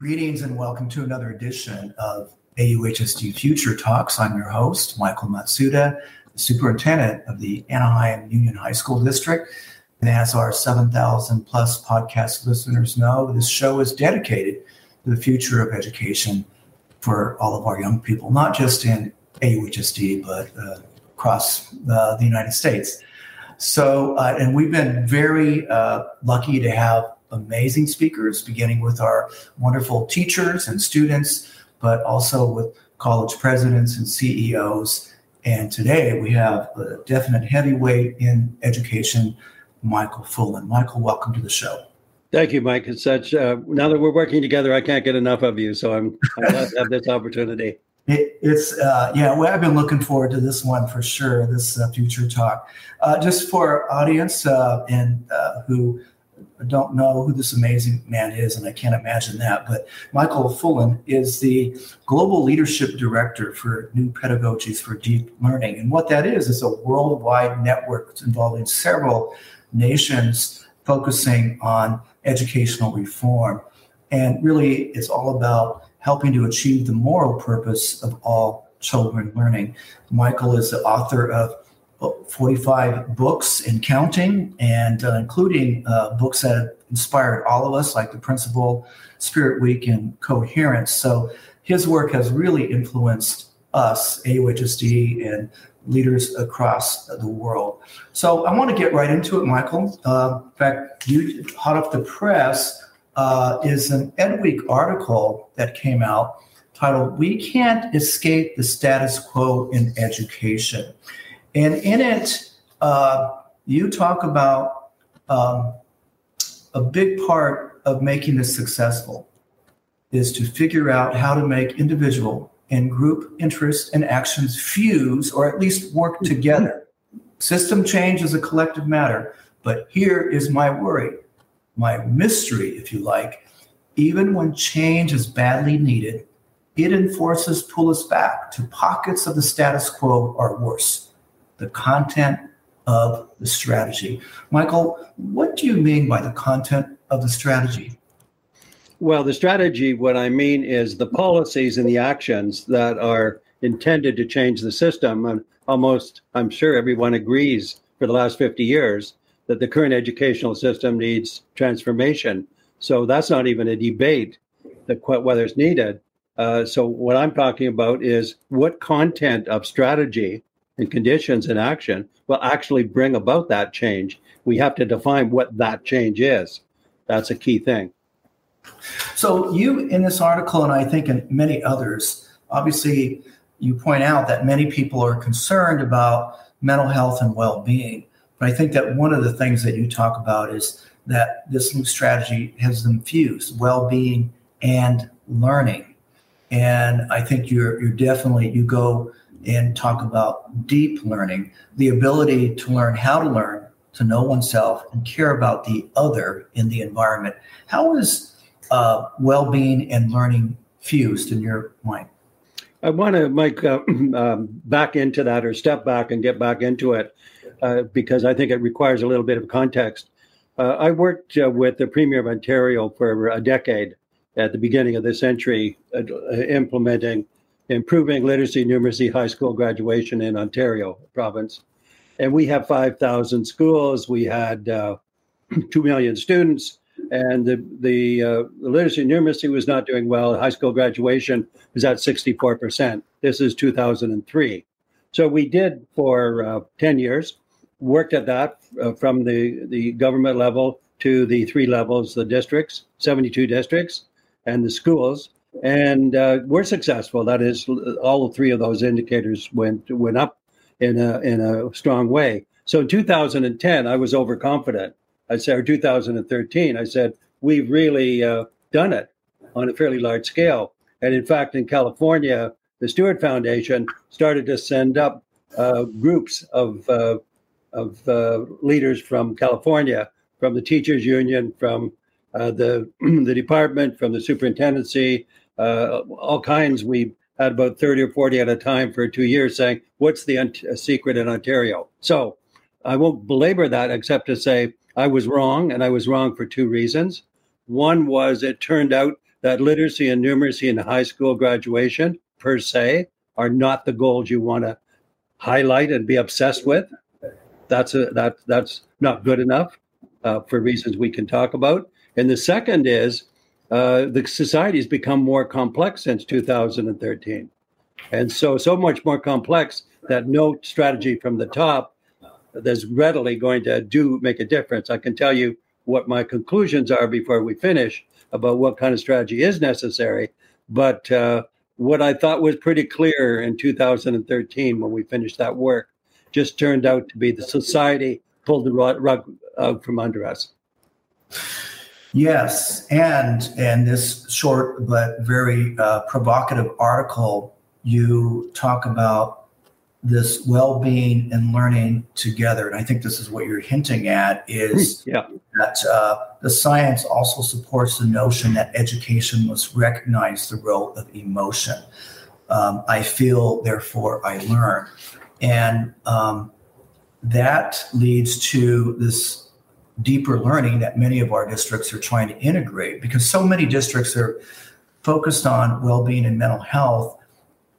Greetings and welcome to another edition of AUHSD Future Talks. I'm your host, Michael Matsuda, superintendent of the Anaheim Union High School District. And as our 7,000 plus podcast listeners know, this show is dedicated to the future of education for all of our young people, not just in AUHSD, but uh, across uh, the United States. So, uh, and we've been very uh, lucky to have amazing speakers, beginning with our wonderful teachers and students, but also with college presidents and CEOs. And today we have a definite heavyweight in education, Michael Fullan. Michael, welcome to the show. Thank you, Mike. It's such uh, now that we're working together, I can't get enough of you. So I'm, I'm glad to have this opportunity. It, it's uh, yeah. Well, I've been looking forward to this one for sure. This uh, future talk, uh, just for our audience uh, and uh, who don't know who this amazing man is, and I can't imagine that. But Michael Fullan is the Global Leadership Director for New Pedagogies for Deep Learning. And what that is, is a worldwide network involving several nations focusing on educational reform. And really, it's all about helping to achieve the moral purpose of all children learning. Michael is the author of 45 books and counting, and uh, including uh, books that inspired all of us, like The Principal, Spirit Work, and Coherence. So his work has really influenced us, AUHSD, and leaders across the world. So I want to get right into it, Michael. Uh, in fact, you hot off the press uh, is an Edweek article that came out titled "We Can't Escape the Status Quo in Education." And in it, uh, you talk about um, a big part of making this successful is to figure out how to make individual and group interests and actions fuse or at least work together. System change is a collective matter, but here is my worry, my mystery, if you like. Even when change is badly needed, hidden forces pull us back to pockets of the status quo or worse the content of the strategy. Michael, what do you mean by the content of the strategy? Well, the strategy, what I mean is the policies and the actions that are intended to change the system. And almost, I'm sure everyone agrees for the last 50 years that the current educational system needs transformation. So that's not even a debate that whether it's needed. Uh, so what I'm talking about is what content of strategy and conditions and action will actually bring about that change. We have to define what that change is. That's a key thing. So, you in this article, and I think in many others, obviously, you point out that many people are concerned about mental health and well being. But I think that one of the things that you talk about is that this new strategy has infused well being and learning. And I think you're, you're definitely, you go and talk about deep learning, the ability to learn how to learn, to know oneself, and care about the other in the environment. How is uh, well being and learning fused in your mind? I want to, Mike, uh, um, back into that or step back and get back into it uh, because I think it requires a little bit of context. Uh, I worked uh, with the Premier of Ontario for a decade at the beginning of the century, uh, implementing improving literacy numeracy high school graduation in Ontario province. And we have 5,000 schools. We had uh, 2 million students. And the, the, uh, the literacy numeracy was not doing well. High school graduation was at 64%. This is 2003. So we did for uh, 10 years, worked at that uh, from the, the government level to the three levels, the districts, 72 districts, and the schools and uh, we're successful. That is, all three of those indicators went went up in a in a strong way. So in 2010, I was overconfident. I said, or 2013, I said we've really uh, done it on a fairly large scale. And in fact, in California, the Stuart Foundation started to send up uh, groups of uh, of uh, leaders from California, from the teachers union, from uh, the the department, from the superintendency, uh, all kinds. We had about 30 or 40 at a time for two years saying, What's the uh, secret in Ontario? So I won't belabor that except to say I was wrong, and I was wrong for two reasons. One was it turned out that literacy and numeracy in high school graduation per se are not the goals you want to highlight and be obsessed with. That's a, that that's not good enough uh, for reasons we can talk about. And the second is uh, the society has become more complex since 2013, and so so much more complex that no strategy from the top that's readily going to do make a difference. I can tell you what my conclusions are before we finish about what kind of strategy is necessary. But uh, what I thought was pretty clear in 2013 when we finished that work just turned out to be the society pulled the rug out from under us. Yes, and in this short but very uh, provocative article, you talk about this well-being and learning together and i think this is what you're hinting at is yeah. that uh, the science also supports the notion that education must recognize the role of emotion um, i feel therefore i learn and um, that leads to this deeper learning that many of our districts are trying to integrate because so many districts are focused on well-being and mental health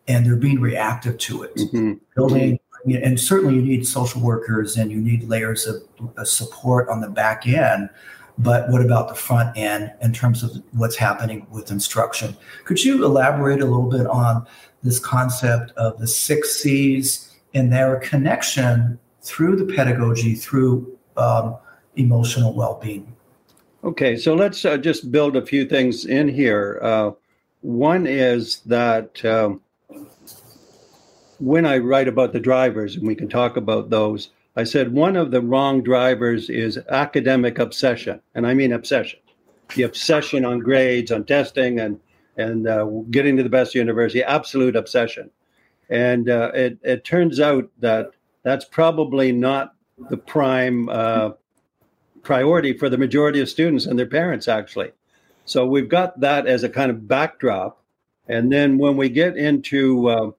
and they're being reactive to it. Mm-hmm. Building, and certainly you need social workers and you need layers of, support on the back end. But what about the front end in terms of what's happening with instruction? Could you elaborate a little bit on this concept of the six C's and their connection through the pedagogy, through um, emotional well being? Okay, so let's uh, just build a few things in here. Uh, one is that um, when I write about the drivers, and we can talk about those, I said one of the wrong drivers is academic obsession, and I mean obsession. The obsession on grades, on testing, and and uh, getting to the best university, absolute obsession. And uh, it it turns out that that's probably not the prime uh, priority for the majority of students and their parents, actually. So we've got that as a kind of backdrop, and then when we get into uh,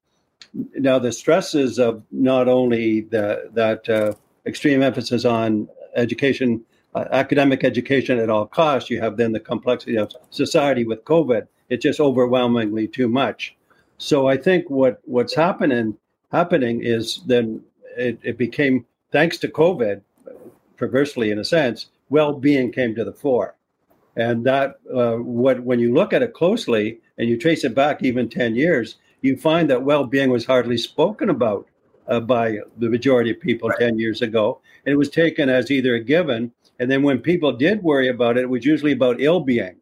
now the stresses of not only the, that uh, extreme emphasis on education, uh, academic education at all costs, you have then the complexity of society with COVID. It's just overwhelmingly too much. So I think what what's happening happening is then it, it became thanks to COVID, perversely in a sense, well-being came to the fore, and that uh, what when you look at it closely and you trace it back even ten years, you find that well-being was hardly spoken about uh, by the majority of people right. 10 years ago. And it was taken as either a given. And then when people did worry about it it was usually about ill-being.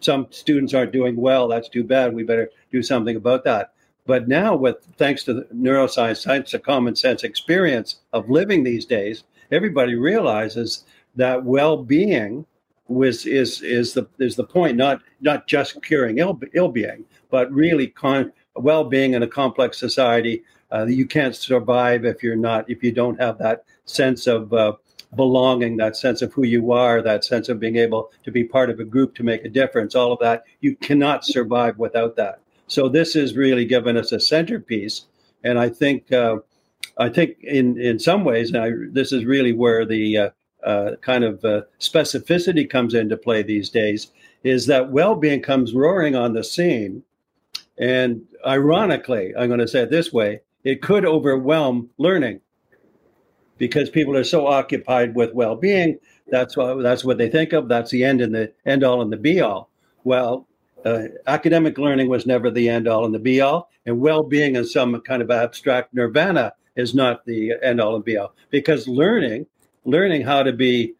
Some students aren't doing well. That's too bad. We better do something about that. But now with thanks to neuroscience science of common sense experience of living these days everybody realizes that well-being was is is the is the point not not just curing ill, ill-being but really con- well-being in a complex society. Uh, you can't survive if you're not if you don't have that sense of uh, belonging, that sense of who you are, that sense of being able to be part of a group to make a difference. All of that you cannot survive without that. So this has really given us a centerpiece, and I think uh, I think in in some ways, I, this is really where the uh, uh, kind of uh, specificity comes into play these days. Is that well-being comes roaring on the scene and ironically, I'm going to say it this way it could overwhelm learning because people are so occupied with well being. That's what, that's what they think of. That's the end and the end all and the be all. Well, uh, academic learning was never the end all and the be all, and well being is some kind of abstract nirvana is not the end all and be all because learning, learning how to be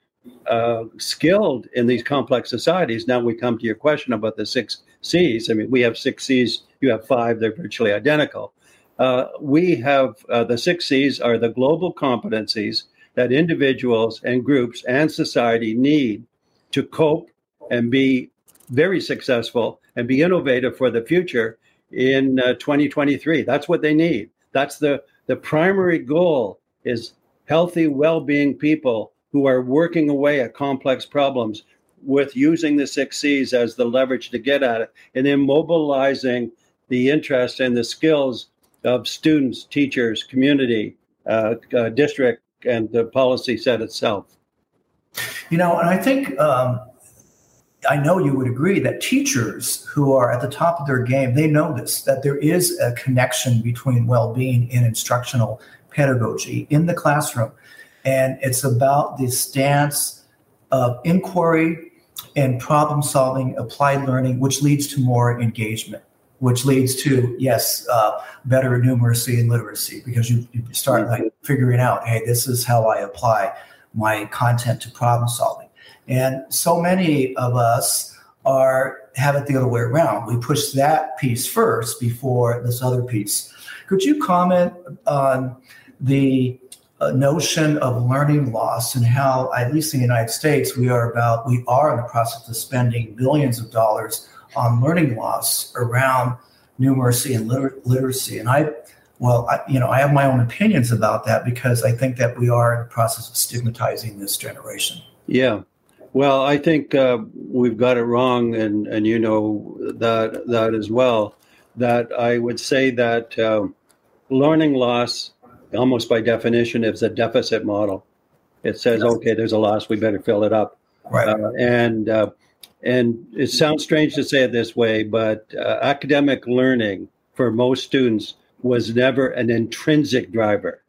uh, skilled in these complex societies. Now we come to your question about the six C's. I mean, we have six C's, you have five, they're virtually identical. Uh, we have uh, the six C's are the global competencies that individuals and groups and society need to cope and be very successful and be innovative for the future in uh, 2023. That's what they need. That's the, the primary goal is healthy, well-being people who are working away at complex problems with using the six C's as the leverage to get at it, and then mobilizing the interest and the skills of students, teachers, community, uh, uh, district, and the policy set itself. You know, and I think um, I know you would agree that teachers who are at the top of their game, they know this, that there is a connection between well-being and instructional pedagogy in the classroom. And it's about the stance of inquiry and problem solving, applied learning, which leads to more engagement, which leads to, yes, uh, better numeracy and literacy, because you, you start like figuring out, hey, this is how I apply my content to problem solving. And so many of us are have it the other way around. We push that piece first before this other piece. Could you comment on the uh, notion of learning loss and how, at least in the United States, we are about we are in the process of spending billions of dollars on learning loss around numeracy and liter- literacy. And I, well, I, you know, I have my own opinions about that because I think that we are in the process of stigmatizing this generation. Yeah, well, I think uh, we've got it wrong, and and you know that that as well. That I would say that uh, learning loss, almost by definition, is a deficit model. It says, yes. okay, there's a loss, we better fill it up. Right. Uh, and uh, and it sounds strange to say it this way, but uh, academic learning for most students was never an intrinsic driver.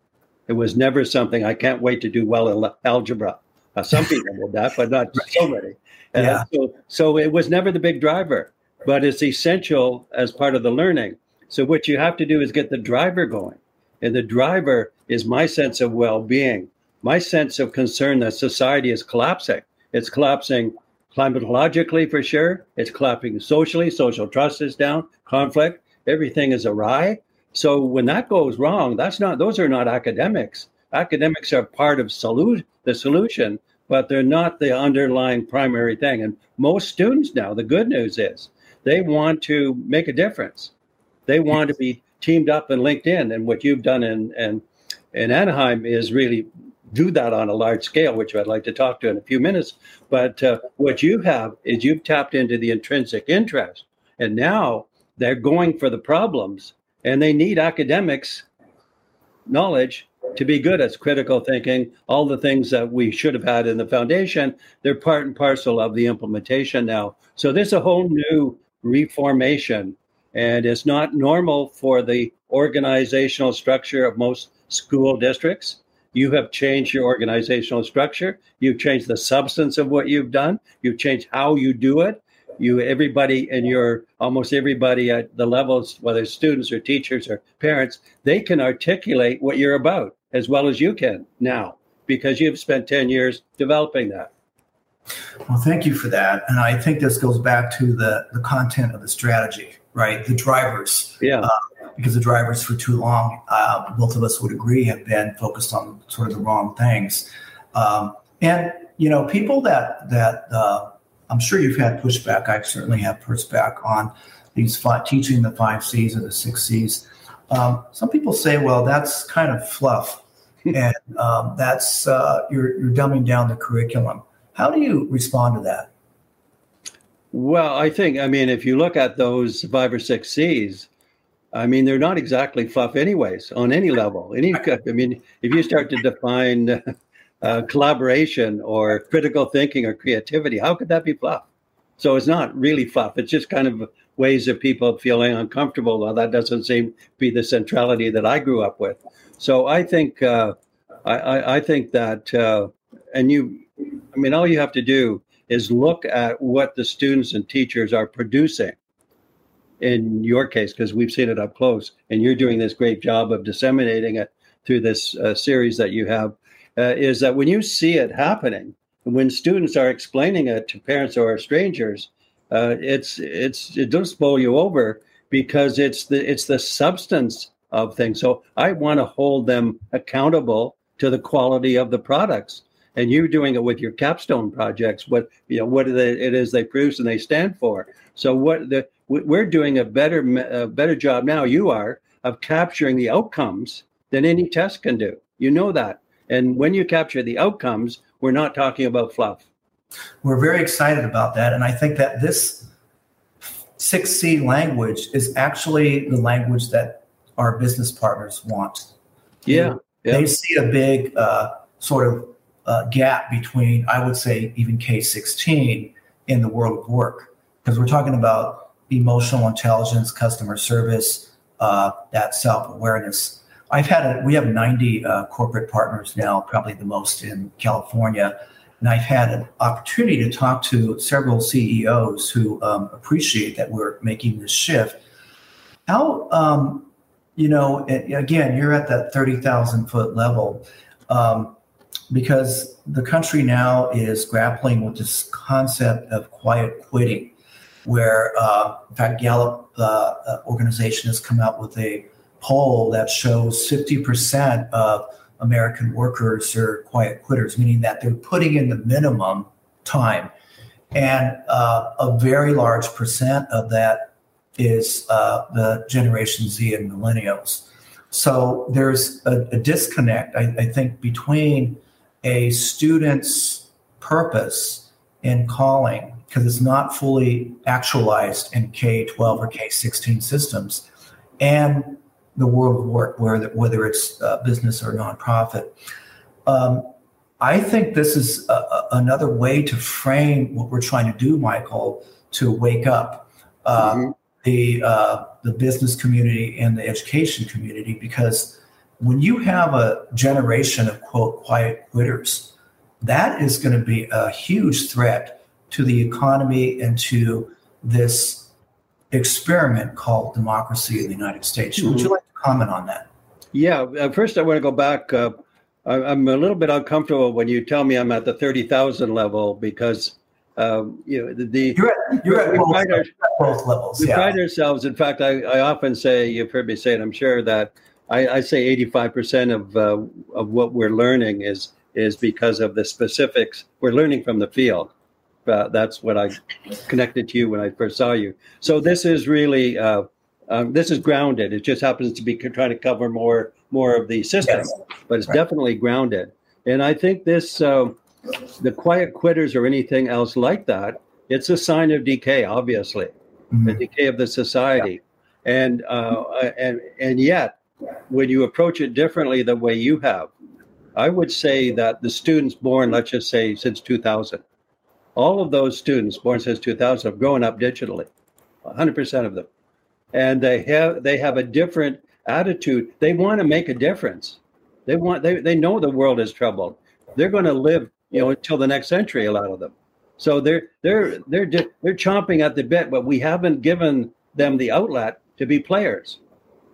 It was never something I can't wait to do well in algebra uh, some people did that, but not so many. And yeah. so, so it was never the big driver, but it's essential as part of the learning. So what you have to do is get the driver going. And the driver is my sense of well-being, my sense of concern that society is collapsing. It's collapsing climatologically for sure. It's collapsing socially. Social trust is down. Conflict. Everything is awry. So when that goes wrong, that's not. Those are not academics academics are part of solu- the solution, but they're not the underlying primary thing. And most students now, the good news is they want to make a difference. They want to be teamed up and linked in. And what you've done in, in, in Anaheim is really do that on a large scale, which I'd like to talk to in a few minutes. But uh, what you have is you've tapped into the intrinsic interest. And now they're going for the problems and they need academics knowledge to be good at critical thinking, all the things that we should have had in the foundation, they're part and parcel of the implementation now. So there's a whole new reformation, and it's not normal for the organizational structure of most school districts. You have changed your organizational structure. You've changed the substance of what you've done. You've changed how you do it you everybody and your almost everybody at the levels whether students or teachers or parents they can articulate what you're about as well as you can now because you've spent 10 years developing that. Well thank you for that. And i think this goes back to the the content of the strategy right? The drivers yeah. uh, because the drivers for too long uh, both of us would agree have been focused on sort of the wrong things. Um, and you know people that that uh, I'm sure you've had pushback. I certainly have pushback on these five, teaching the five C's or the six C's. Um, some people say, well, that's kind of fluff, and um, that's uh, you're, you're dumbing down the curriculum. How do you respond to that? Well, I think, I mean, if you look at those five or six C's, I mean, they're not exactly fluff, anyways, on any level. Any, I mean, if you start to define uh, collaboration or critical thinking or creativity. How could that be fluff? So it's not really fluff. It's just kind of ways of people feeling uncomfortable. Well, that doesn't seem to be the centrality that I grew up with. So I think uh, I, I, think that, uh, and you, I mean, all you have to do is look at what the students and teachers are producing. In your case, because we've seen it up close, and you're doing this great job of disseminating it through this uh, series that you have uh, is that when you see it happening, when students are explaining it to parents or strangers, uh, it's it's it does bowl you over because it's the it's the substance of things. So I want to hold them accountable to the quality of the products. And you're doing it with your capstone projects. What you know, what it is they produce and they stand for. So what the we're doing a better a better job now. You are of capturing the outcomes than any test can do. You know that. And when you capture the outcomes, we're not talking about fluff. We're very excited about that. And I think that this 6C language is actually the language that our business partners want. Yeah. They, yeah. they see a big uh, sort of uh, gap between, I would say, even K 16 in the world of work because we're talking about emotional intelligence, customer service, uh, that self awareness. I've had a, we have 90 uh, corporate partners now, probably the most in California. And I've had an opportunity to talk to several CEOs who um, appreciate that we're making this shift. How, um, you know, again, you're at that 30,000 foot level um, because the country now is grappling with this concept of quiet quitting, where, uh, in fact, Gallup uh, uh organization has come out with a poll that shows 50% of American workers are quiet quitters, meaning that they're putting in the minimum time. And uh, a very large percent of that is uh, the Generation Z and millennials. So there's a, a disconnect, I, I, think, between a student's purpose in calling, because it's not fully actualized in K 12 or K 16 systems, and the world of work, whether, whether it's uh, business or nonprofit. Um, I think this is a, a, another way to frame what we're trying to do, Michael, to wake up uh, mm-hmm. the uh, the business community and the education community, because when you have a generation of quote quiet quitters, that is going to be a huge threat to the economy and to this experiment called democracy in the United States. Would you mm-hmm. like to comment on that? Yeah, uh, first I want to go back. Uh, I, am a little bit uncomfortable when you tell me I'm at the 30,000 level because um, you know the, the you're at, you're at, both, our, both, levels. We yeah. find ourselves. In fact, I, I often say you've heard me say it. I'm sure that I, I say 85 percent of uh, of what we're learning is is because of the specifics we're learning from the field. Uh, that's what I connected to you when I first saw you. So this is really uh, um, this is grounded. It just happens to be trying to cover more more of the system, yes. but it's right. definitely grounded. And I think this um, the quiet quitters or anything else like that. It's a sign of decay, obviously, mm-hmm. the decay of the society, yeah. and uh, and and yet when you approach it differently the way you have, I would say that the students born, let's just say since 2000, all of those students born since 2000 have grown up digitally 100% of them. And they have they have a different attitude. They want to make a difference. They want they, they know the world is troubled. They're going to live you know until the next century a lot of them. So they're they're they're they're chomping at the bit but we haven't given them the outlet to be players.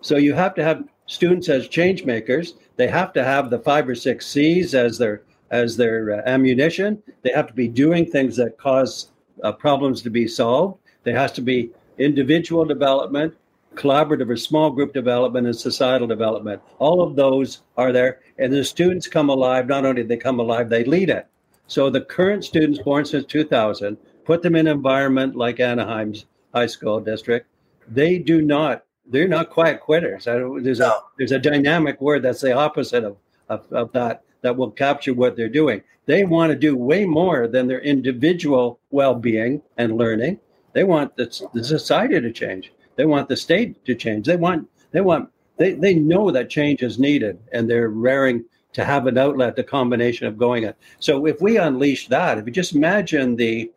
So you have to have students as change makers. They have to have the five or six c's as their as their uh, ammunition. They have to be doing things that cause uh, problems to be solved. There has to be individual development, collaborative or small group development, and societal development. All of those are there. And the students come alive. Not only do they come alive, they lead it. So the current students born since 2000, put them in an environment like Anaheim's high school district. They do not. They're not quiet quitters. There's a there's a dynamic word that's the opposite of, of, of that that will capture what they're doing. They want to do way more than their individual well being and learning. They want the, the society to change. They want the state to change. They want, they want, they, they know that change is needed and they're raring to have an outlet, the combination of going it. So if we unleash that, if you just imagine the,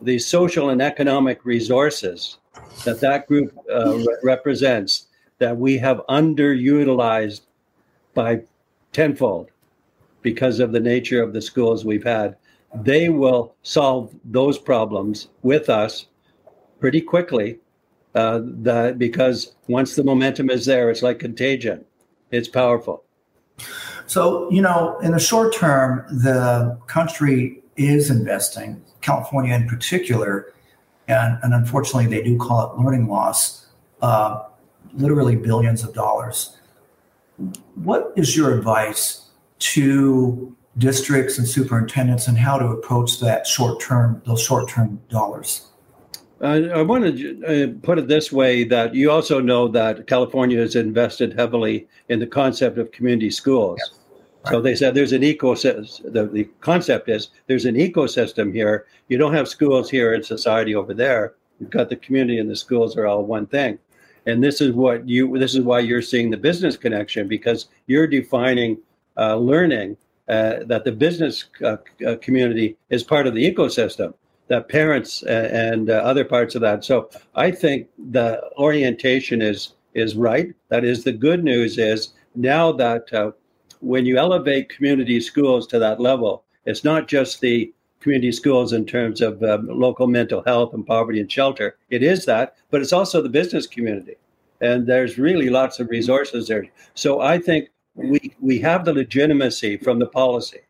the social and economic resources that that group uh, re- represents that we have underutilized by tenfold because of the nature of the schools we've had, they will solve those problems with us pretty quickly. Uh, that because once the momentum is there, it's like contagion. It's powerful. So you know, in the short term, the country is investing, California in particular, and, and unfortunately, they do call it learning loss, uh, literally billions of dollars. What is your advice to districts and superintendents and how to approach that short term those short term dollars uh, I want to uh, put it this way that you also know that California has invested heavily in the concept of community schools. Yes. Right. So they said there's an ecosystem. The, the concept is there's an ecosystem here. You don't have schools here and society over there. You've got the community and the schools are all one thing. And this is what you. This is why you're seeing the business connection because you're defining uh, learning uh, that the business uh, uh, community is part of the ecosystem. that parents and uh, other parts of that. So I think the orientation is is right. That is the good news is now that uh, when you elevate community schools to that level, it's not just the community schools in terms of um, local mental health and poverty and shelter. It is that, but it's also the business community. And there's really lots of resources there. So I think we, we have the legitimacy from the policy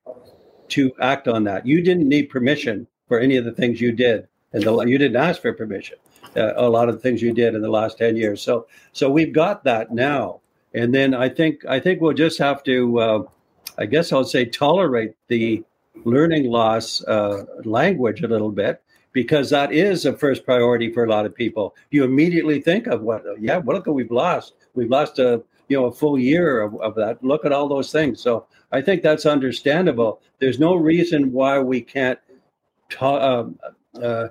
to act on that. You didn't need permission for any of the things you did, and you didn't ask for permission. Uh, a lot of the things you did in the last ten years. So, so we've got that now, and then I think I think we'll just have to, uh, I guess I'll say, tolerate the learning loss uh, language a little bit because that is a first priority for a lot of people. You immediately think of what, yeah, what look we've lost. We've lost a you know a full year of, of that. Look at all those things. So I think that's understandable. There's no reason why we can't ta- uh, uh,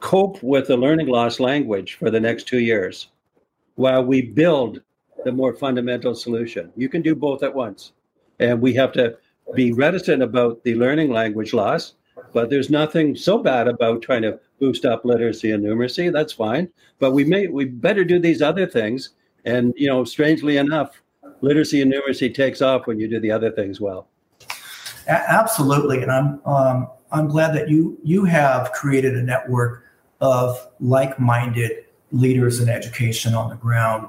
cope with the learning loss language for the next two years while we build the more fundamental solution. You can do both at once, and we have to be reticent about the learning language loss, but there's nothing so bad about trying to boost up literacy and numeracy. That's fine. But we may we better do these other things. And you know, strangely enough, literacy and numeracy takes off when you do the other things well. Absolutely, and I'm um, I'm glad that you you have created a network of like-minded leaders in education on the ground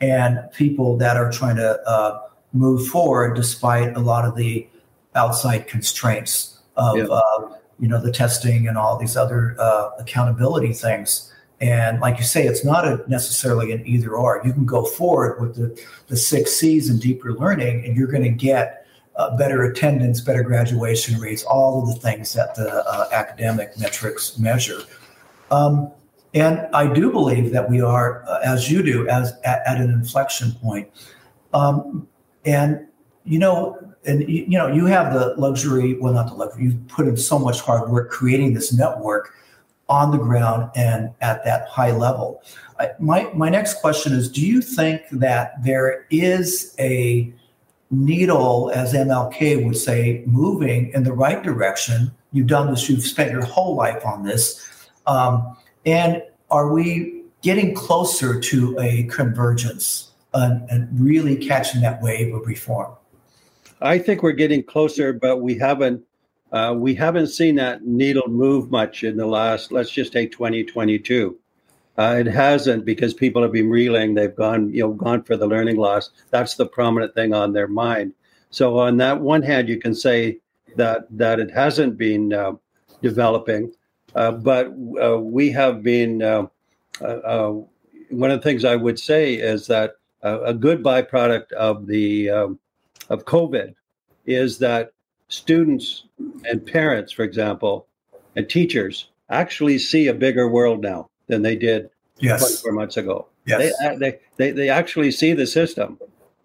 and people that are trying to uh, move forward despite a lot of the outside constraints of yeah. uh, you know the testing and all these other uh, accountability things. And like you say, it's not a necessarily an either or. You can go forward with the, the six C's and deeper learning, and you're going to get uh, better attendance, better graduation rates, all of the things that the uh, academic metrics measure. Um, and I do believe that we are, uh, as you do, as at, at an inflection point. Um, and you know, and you know, you have the luxury, well, not the luxury, you've put in so much hard work creating this network on the ground and at that high level. My, my next question is Do you think that there is a needle, as MLK would say, moving in the right direction? You've done this, you've spent your whole life on this. Um, and are we getting closer to a convergence and, and really catching that wave of reform? I think we're getting closer, but we haven't uh, we haven't seen that needle move much in the last. Let's just take 2022. Uh, it hasn't because people have been reeling. They've gone, you know, gone for the learning loss. That's the prominent thing on their mind. So on that one hand, you can say that that it hasn't been uh, developing, uh, but uh, we have been. Uh, one of the things I would say is that a good byproduct of the um, of COVID is that students and parents, for example, and teachers actually see a bigger world now than they did yes. 24 months ago. Yes. They, they, they, they actually see the system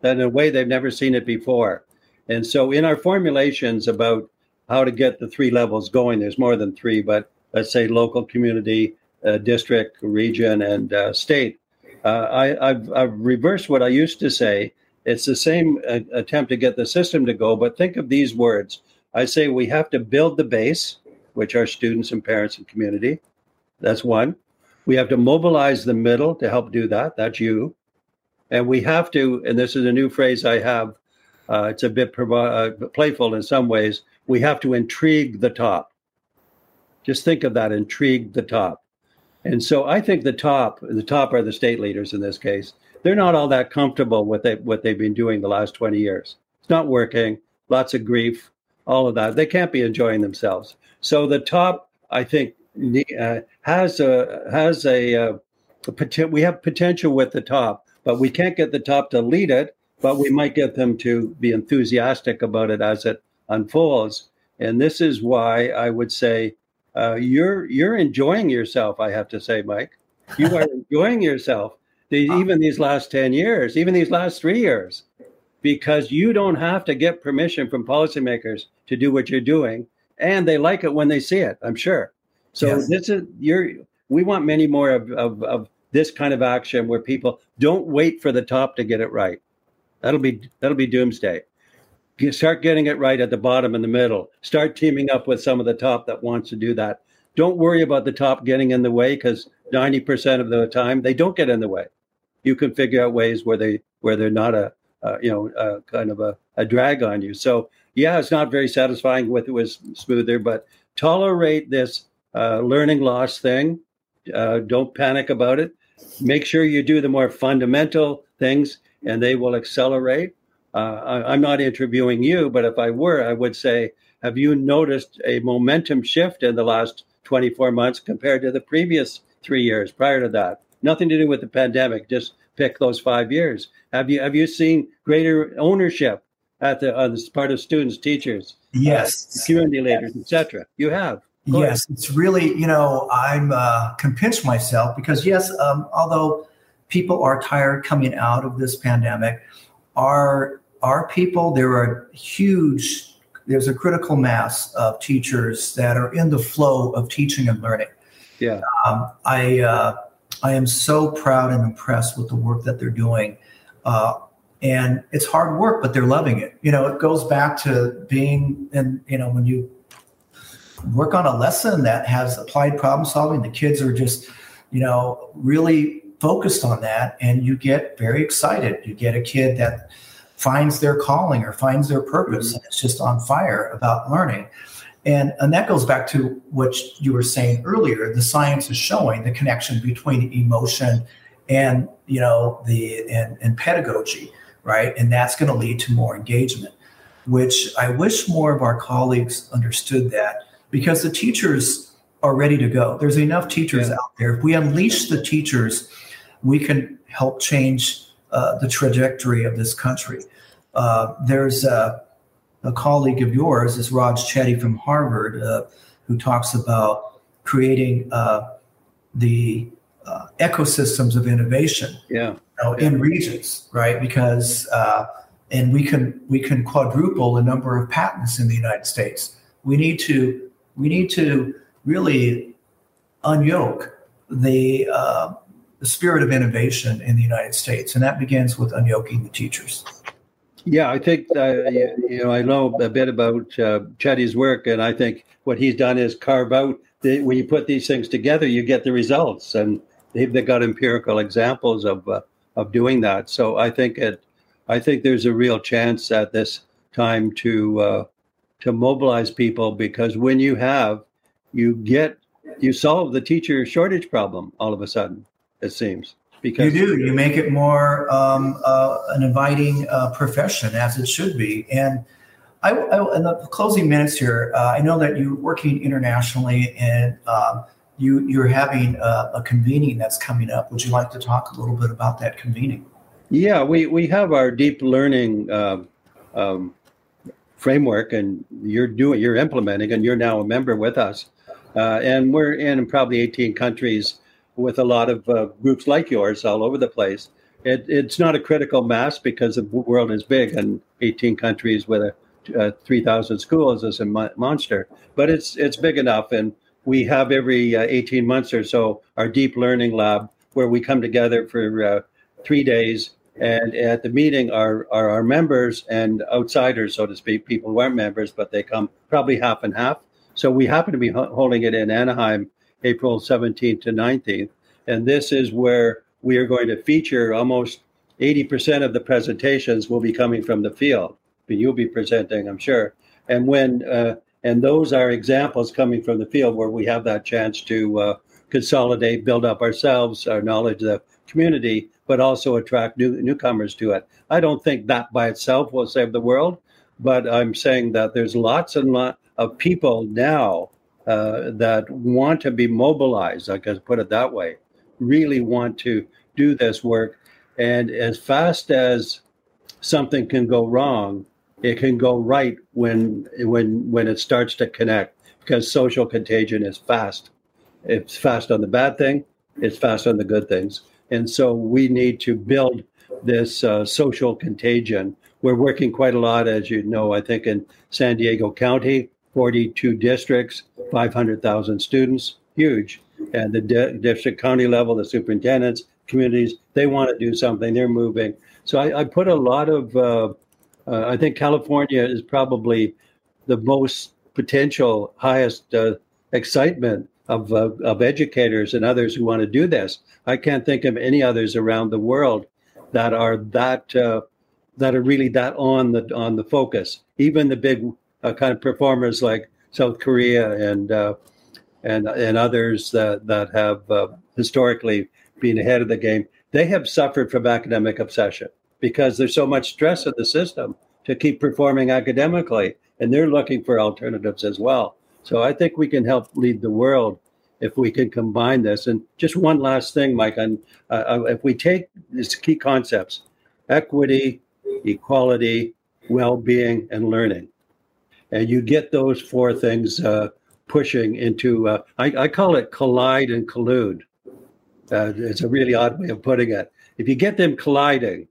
in a way they've never seen it before. And so, in our formulations about how to get the three levels going, there's more than three, but let's say local, community, uh, district, region, and uh, state. Uh, I, I've, I've reversed what I used to say it's the same uh, attempt to get the system to go, but think of these words. I say we have to build the base, which are students and parents and community. That's one. We have to mobilize the middle to help do that. That's you. And we have to, and this is a new phrase I have, uh, it's a bit uh, playful in some ways. We have to intrigue the top. Just think of that intrigue the top. And so I think the top, the top are the state leaders in this case they're not all that comfortable with they, what they've been doing the last 20 years. It's not working, lots of grief, all of that. They can't be enjoying themselves. So the top, I think, uh, has a has a, uh, a we have potential with the top, but we can't get the top to lead it. But we might get them to be enthusiastic about it as it unfolds. And this is why I would say uh, you're you're enjoying yourself. I have to say, Mike, you are enjoying yourself the, even these last 10 years, even these last three years, because you don't have to get permission from policymakers to do what you're doing. And they like it when they see it, I'm sure. So yes. this is you're we want many more of, of, of this kind of action where people don't wait for the top to get it right. That'll be that'll be doomsday. You start getting it right at the bottom and the middle. Start teaming up with some of the top that wants to do that don't worry about the top getting in the way because 90% of the time they don't get in the way. You can figure out ways where they where they're not a uh, you know kind of a, a drag on you. So yeah, it's not very satisfying with it was smoother, but tolerate this uh, learning loss thing. Uh, don't panic about it. Make sure you do the more fundamental things, and they will accelerate. Uh, I, am not interviewing you, but if I were, I would say, have you noticed a momentum shift in the last 24 months compared to the previous three years prior to that? Nothing to do with the pandemic. Just pick those five years. Have you have you seen greater ownership at the on the part of students, teachers, yes, uh, community leaders, yes. etc.? You have. Go yes, ahead. it's really you know I'm uh, can pinch myself because yes, um, although people are tired coming out of this pandemic, our our people there are huge. There's a critical mass of teachers that are in the flow of teaching and learning. Yeah, um, I uh, I am so proud and impressed with the work that they're doing. Uh, and it's hard work, but they're loving it. You know, it goes back to being, and you know, when you work on a lesson that has applied problem solving, the kids are just, you know, really focused on that, and you get very excited. You get a kid that finds their calling or finds their purpose, mm-hmm. and it's just on fire about learning. And, and that goes back to what you were saying earlier. The science is showing the connection between emotion and you know the and, and pedagogy, right? And that's going to lead to more engagement, which I wish more of our colleagues understood that because the teachers are ready to go. There's enough teachers yeah. out there. If we unleash the teachers, we can help change uh, the trajectory of this country. Uh, there's a a colleague of yours is Raj Chetty from Harvard, uh, who talks about creating uh, the uh, ecosystems of innovation yeah. You know, in regions, right? Because uh, and we can we can quadruple the number of patents in the United States. We need to we need to really unyoke the uh, the spirit of innovation in the United States, and that begins with unyoking the teachers. Yeah, I think uh, you, know I know a bit about uh, Chetty's work, and I think what he's done is carve out the, when you put these things together, you get the results, and they've, they've got empirical examples of uh, of doing that. So I think it, I think there's a real chance at this time to uh, to mobilize people because when you have, you get you solve the teacher shortage problem all of a sudden. It seems. Because you do. You make it more um, uh, an inviting uh, profession, as it should be. And I, I in the closing minutes here, uh, I know that you're working internationally and um, you you're having a, a, convening that's coming up. Would you like to talk a little bit about that convening? Yeah, we we have our deep learning. Um, um, framework and you're doing you're implementing and you're now a member with us uh, and we're in probably 18 countries with a lot of uh, groups like yours all over the place. It, it's not a critical mass because the world is big and 18 countries with a, uh, 3,000 schools is a mo- monster, but it's it's big enough. And we have every uh, 18 months or so our deep learning lab where we come together for uh, three days. And at the meeting are, are our members and outsiders, so to speak, people who aren't members, but they come probably half and half. So we happen to be ho- holding it in Anaheim April 17th to 19th. And this is where we are going to feature almost 80% of the presentations will be coming from the field. But you'll be presenting, I'm sure. And when uh, and those are examples coming from the field where we have that chance to uh, consolidate, build up ourselves, our knowledge of the community, but also attract new newcomers to it. I don't think that by itself will save the world, but I'm saying that there's lots and lot of people now uh, that want to be mobilized, I guess put it that way, really want to do this work. And as fast as something can go wrong, it can go right when when when it starts to connect because social contagion is fast. It's fast on the bad thing, it's fast on the good things. And so we need to build this uh, social contagion. We're working quite a lot, as you know, I think in San Diego County 42 districts, 500,000 students, huge. And the di- district county level, the superintendents, communities, they want to do something, they're moving. So I, I put a lot of, uh, uh, I think California is probably the most potential, highest uh, excitement of, uh, of educators and others who want to do this. I can't think of any others around the world that are that uh, that are really that on the on the focus. Even the big uh, kind of performers like South Korea and uh, and and others that that have uh, historically been ahead of the game, they have suffered from academic obsession because there's so much stress in the system to keep performing academically, and they're looking for alternatives as well. So I think we can help lead the world if we can combine this. And just one last thing, Mike, on uh, uh if we take these key concepts: equity, equality, well-being, and learning, and you get those four things uh, pushing into uh, I, I, call it collide and collude. Uh, it's a really odd way of putting it. If you get them colliding,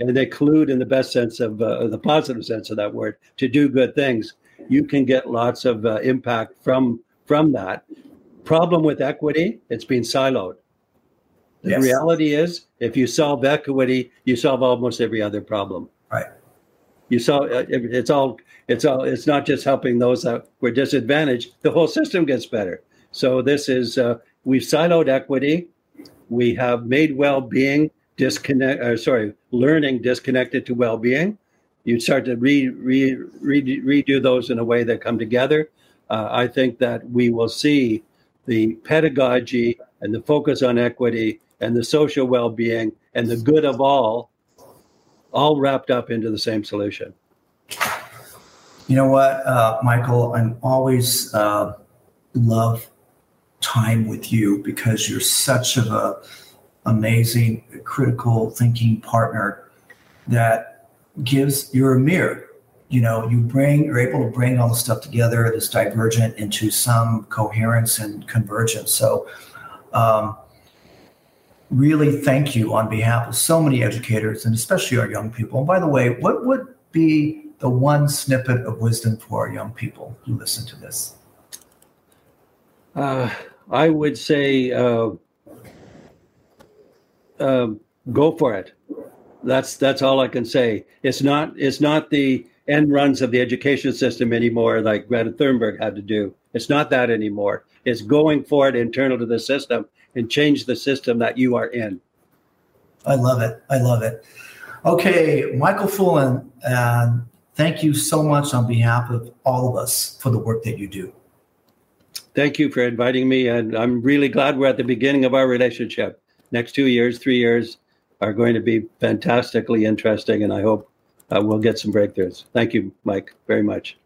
and they collude in the best sense of uh, the positive sense of that word to do good things, you can get lots of uh, impact from from that. Problem with equity, it's been siloed. The yes. reality is, if you solve equity, you solve almost every other problem. Right. You saw uh, it's all it's all it's not just helping those that were disadvantaged. The whole system gets better. So this is uh, we've siloed equity. We have made well-being disconnect. Uh, sorry, learning disconnected to well-being. You start to re, re, re, redo those in a way that come together. Uh, I think that we will see the pedagogy and the focus on equity and the social well-being and the good of all all wrapped up into the same solution. You know what, uh, Michael? I'm always uh, love time with you because you're such of a amazing critical thinking partner that gives you're a mirror. You know, you bring you're able to bring all the stuff together, this divergent into some coherence and convergence. So. Um, really thank you on behalf of so many educators and especially our young people. And by the way, what would be the one snippet of wisdom for our young people who listen to this? Uh, I would say uh, uh, go for it. That's that's all I can say. It's not it's not the end runs of the education system anymore, like Greta Thunberg had to do. It's not that anymore. It's going for it internal to the system and change the system that you are in. I love it. I love it. Okay, Michael Fullan, uh, thank you so much on behalf of all of us for the work that you do. Thank you for inviting me, and I'm really glad we're at the beginning of our relationship. Next two years, three years are going to be fantastically interesting, and I hope uh, we'll get some breakthroughs. Thank you, Mike, very much.